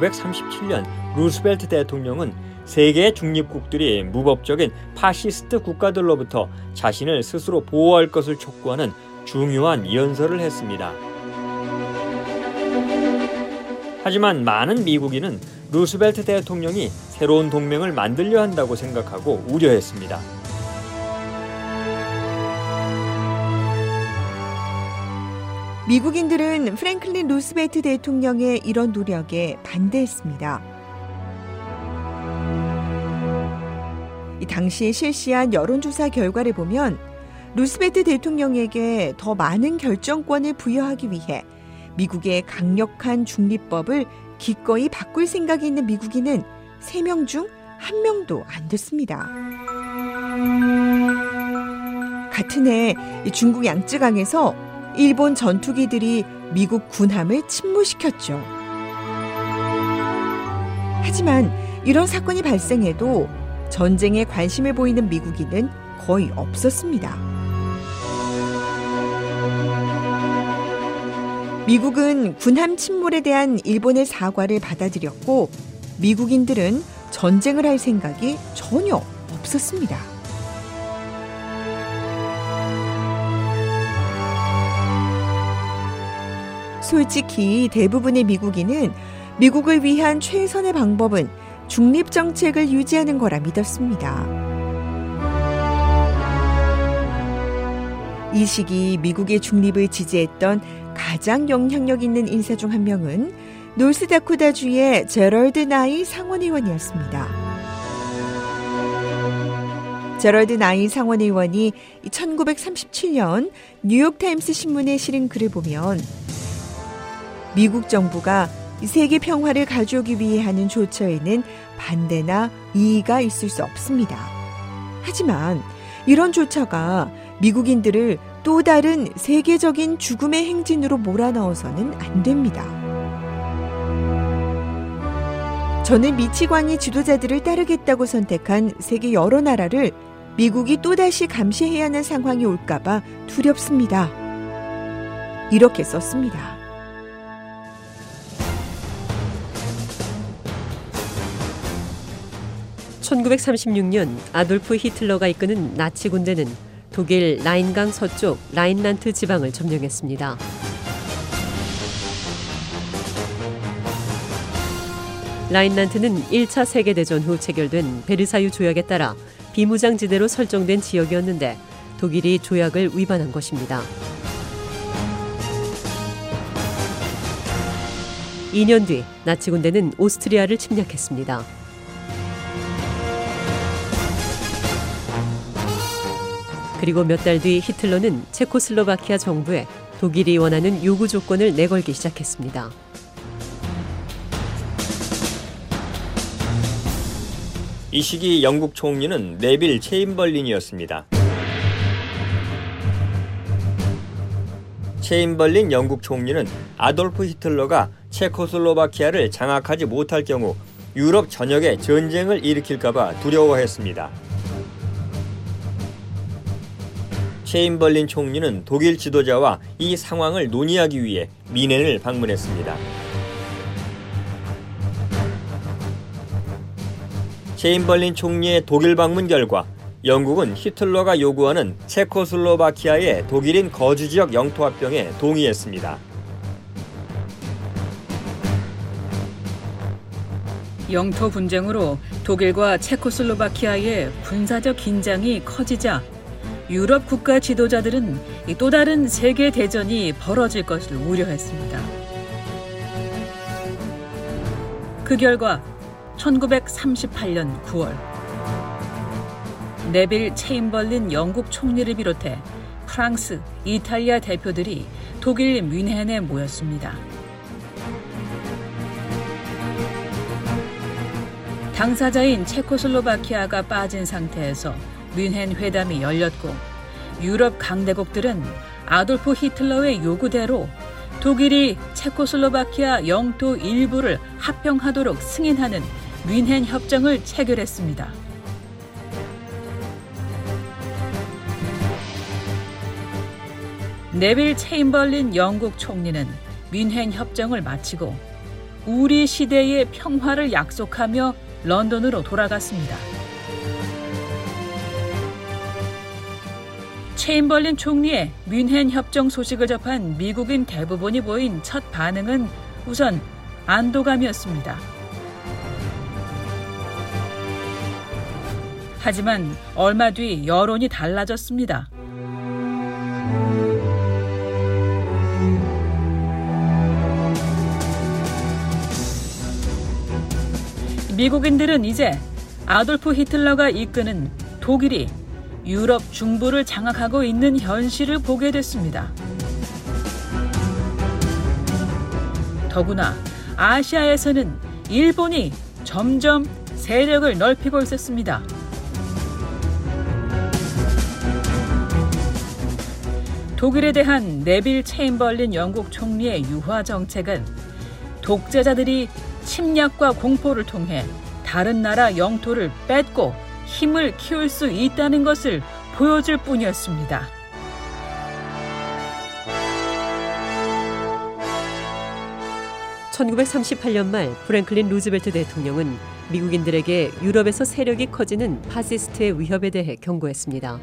(1937년) 루스벨트 대통령은 세계의 중립국들이 무법적인 파시스트 국가들로부터 자신을 스스로 보호할 것을 촉구하는 중요한 연설을 했습니다. 하지만 많은 미국인은 루스벨트 대통령이 새로운 동맹을 만들려 한다고 생각하고 우려했습니다. 미국인들은 프랭클린 루스벨트 대통령의 이런 노력에 반대했습니다. 이 당시에 실시한 여론조사 결과를 보면 루스벨트 대통령에게 더 많은 결정권을 부여하기 위해 미국의 강력한 중립법을 기꺼이 바꿀 생각이 있는 미국인은 3명 중 1명도 안 됐습니다. 같은 해 중국 양쯔강에서 일본 전투기들이 미국 군함을 침몰시켰죠. 하지만 이런 사건이 발생해도 전쟁에 관심을 보이는 미국인은 거의 없었습니다. 미국은 군함 침몰에 대한 일본의 사과를 받아들였고 미국인들은 전쟁을 할 생각이 전혀 없었습니다. 솔직히 대부분의 미국인은 미국을 위한 최선의 방법은 중립 정책을 유지하는 거라 믿었습니다. 이 시기 미국의 중립을 지지했던 가장 영향력 있는 인사 중 한 명은 노스다코다주의 제럴드 나이 상원의원이었습니다. 제럴드 나이 상원의원이 1937년 뉴욕타임스 신문에 실은 글을 보면 미국 정부가 세계 평화를 가져오기 위해 하는 조처에는 반대나 이의가 있을 수 없습니다. 하지만 이런 조처가 미국인들을 또 다른 세계적인 죽음의 행진으로 몰아넣어서는 안 됩니다. 저는 미치광이 지도자들을 따르겠다고 선택한 세계 여러 나라를 미국이 또다시 감시해야 하는 상황이 올까봐 두렵습니다. 이렇게 썼습니다. 1936년 아돌프 히틀러가 이끄는 나치 군대는 독일 라인강 서쪽 라인란트 지방을 점령했습니다. 라인란트는 1차 세계대전 후 체결된 베르사유 조약에 따라 비무장지대로 설정된 지역이었는데 독일이 조약을 위반한 것입니다. 2년 뒤 나치 군대는 오스트리아를 침략했습니다. 그리고 몇 달 뒤 히틀러는 체코슬로바키아 정부에 독일이 원하는 요구 조건을 내걸기 시작했습니다. 이 시기 영국 총리는 네빌 체인벌린이었습니다. 체인벌린 영국 총리는 아돌프 히틀러가 체코슬로바키아를 장악하지 못할 경우 유럽 전역에 전쟁을 일으킬까봐 두려워했습니다. 체인벌린 총리는 독일 지도자와 이 상황을 논의하기 위해 미넨을 방문했습니다. 체인벌린 총리의 독일 방문 결과 영국은 히틀러가 요구하는 체코슬로바키아의 독일인 거주 지역 영토 합병에 동의했습니다. 영토 분쟁으로 독일과 체코슬로바키아의 군사적 긴장이 커지자 유럽 국가 지도자들은 또 다른 세계 대전이 벌어질 것을 우려했습니다. 그 결과 1938년 9월 네빌 체인벌린 영국 총리를 비롯해 프랑스, 이탈리아 대표들이 독일 뮌헨에 모였습니다. 당사자인 체코슬로바키아가 빠진 상태에서 뮌헨 회담이 열렸고 유럽 강대국들은 아돌프 히틀러의 요구대로 독일이 체코슬로바키아 영토 일부를 합병하도록 승인하는 뮌헨 협정을 체결했습니다. 네빌 체인벌린 영국 총리는 뮌헨 협정을 마치고 우리 시대의 평화를 약속하며 런던으로 돌아갔습니다. 체인벌린 총리의 뮌헨 협정 소식을 접한 미국인 대부분이 보인 첫 반응은 우선 안도감이었습니다. 하지만 얼마 뒤 여론이 달라졌습니다. 미국인들은 이제 아돌프 히틀러가 이끄는 독일이 유럽 중부를 장악하고 있는 현실을 보게 됐습니다. 더구나 아시아에서는 일본이 점점 세력을 넓히고 있었습니다. 독일에 대한 네빌 체인벌린 영국 총리의 유화 정책은 독재자들이 침략과 공포를 통해 다른 나라 영토를 뺏고 힘을 키울 수 있다는 것을 보여줄 뿐이었습니다. (1938년) 말 프랭클린 루즈벨트 대통령은 미국인들에게 유럽에서 세력이 커지는 파시스트의 위협에 대해 경고했습니다.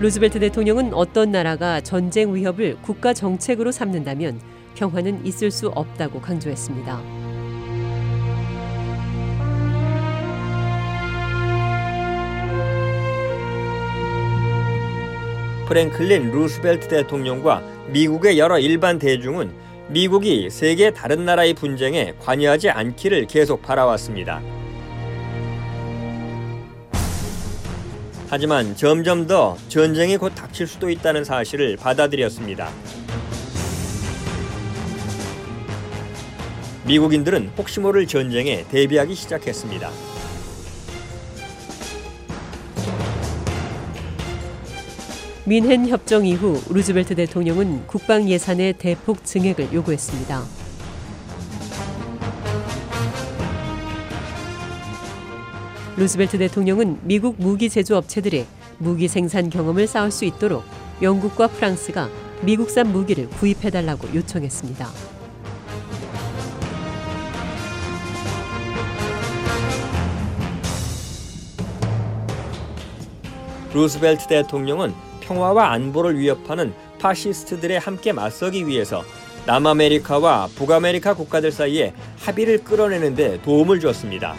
루즈벨트 대통령은 어떤 나라가 전쟁 위협을 국가 정책으로 삼는다면 평화는 있을 수 없다고 강조했습니다. 프랭클린 루스벨트 대통령과 미국의 여러 일반 대중은 미국이 세계 다른 나라의 분쟁에 관여하지 않기를 계속 바라왔습니다. 하지만 점점 더 전쟁이 곧 닥칠 수도 있다는 사실을 받아들였습니다. 미국인들은 혹시 모를 전쟁에 대비하기 시작했습니다. 민헨 협정 이후 루즈벨트 대통령은 국방 예산의 대폭 증액을 요구했습니다. 루스벨트 대통령은 미국 무기 제조 업체들이 무기 생산 경험을 쌓을 수 있도록 영국과 프랑스가 미국산 무기를 구입해달라고 요청했습니다. 루스벨트 대통령은 평화와 안보를 위협하는 파시스트들에 함께 맞서기 위해서 남아메리카와 북아메리카 국가들 사이에 합의를 끌어내는 데 도움을 줬습니다.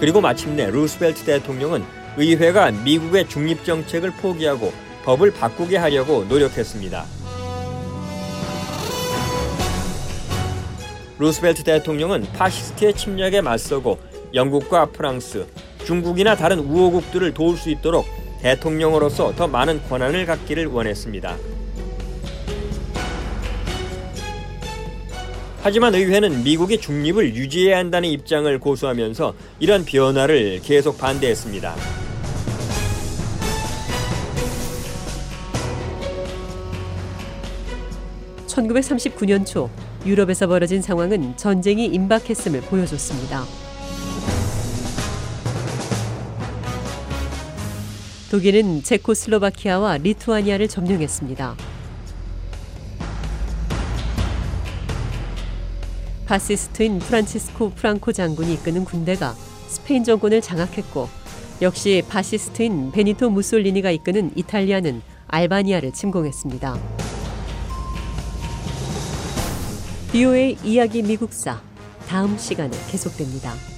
그리고 마침내 루스벨트 대통령은 의회가 미국의 중립 정책을 포기하고 법을 바꾸게 하려고 노력했습니다. 루스벨트 대통령은 파시스트의 침략에 맞서고 영국과 프랑스, 중국이나 다른 우호국들을 도울 수 있도록 대통령으로서 더 많은 권한을 갖기를 원했습니다. 하지만 의회는 미국이 중립을 유지해야 한다는 입장을 고수하면서 이런 변화를 계속 반대했습니다. (1939년) 초 유럽에서 벌어진 상황은 전쟁이 임박했음을 보여줬습니다. 독일은 체코슬로바키아와 리투아니아를 점령했습니다. 파시스트인 프란치스코 프랑코 장군이 이끄는 군대가 스페인 정권을 장악했고 역시 파시스트인 베니토 무솔리니가 이끄는 이탈리아는 알바니아를 침공했습니다. VOA 이야기 미국사 다음 시간에 계속됩니다.